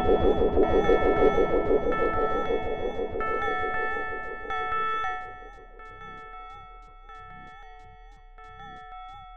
Oh, oh, oh, oh.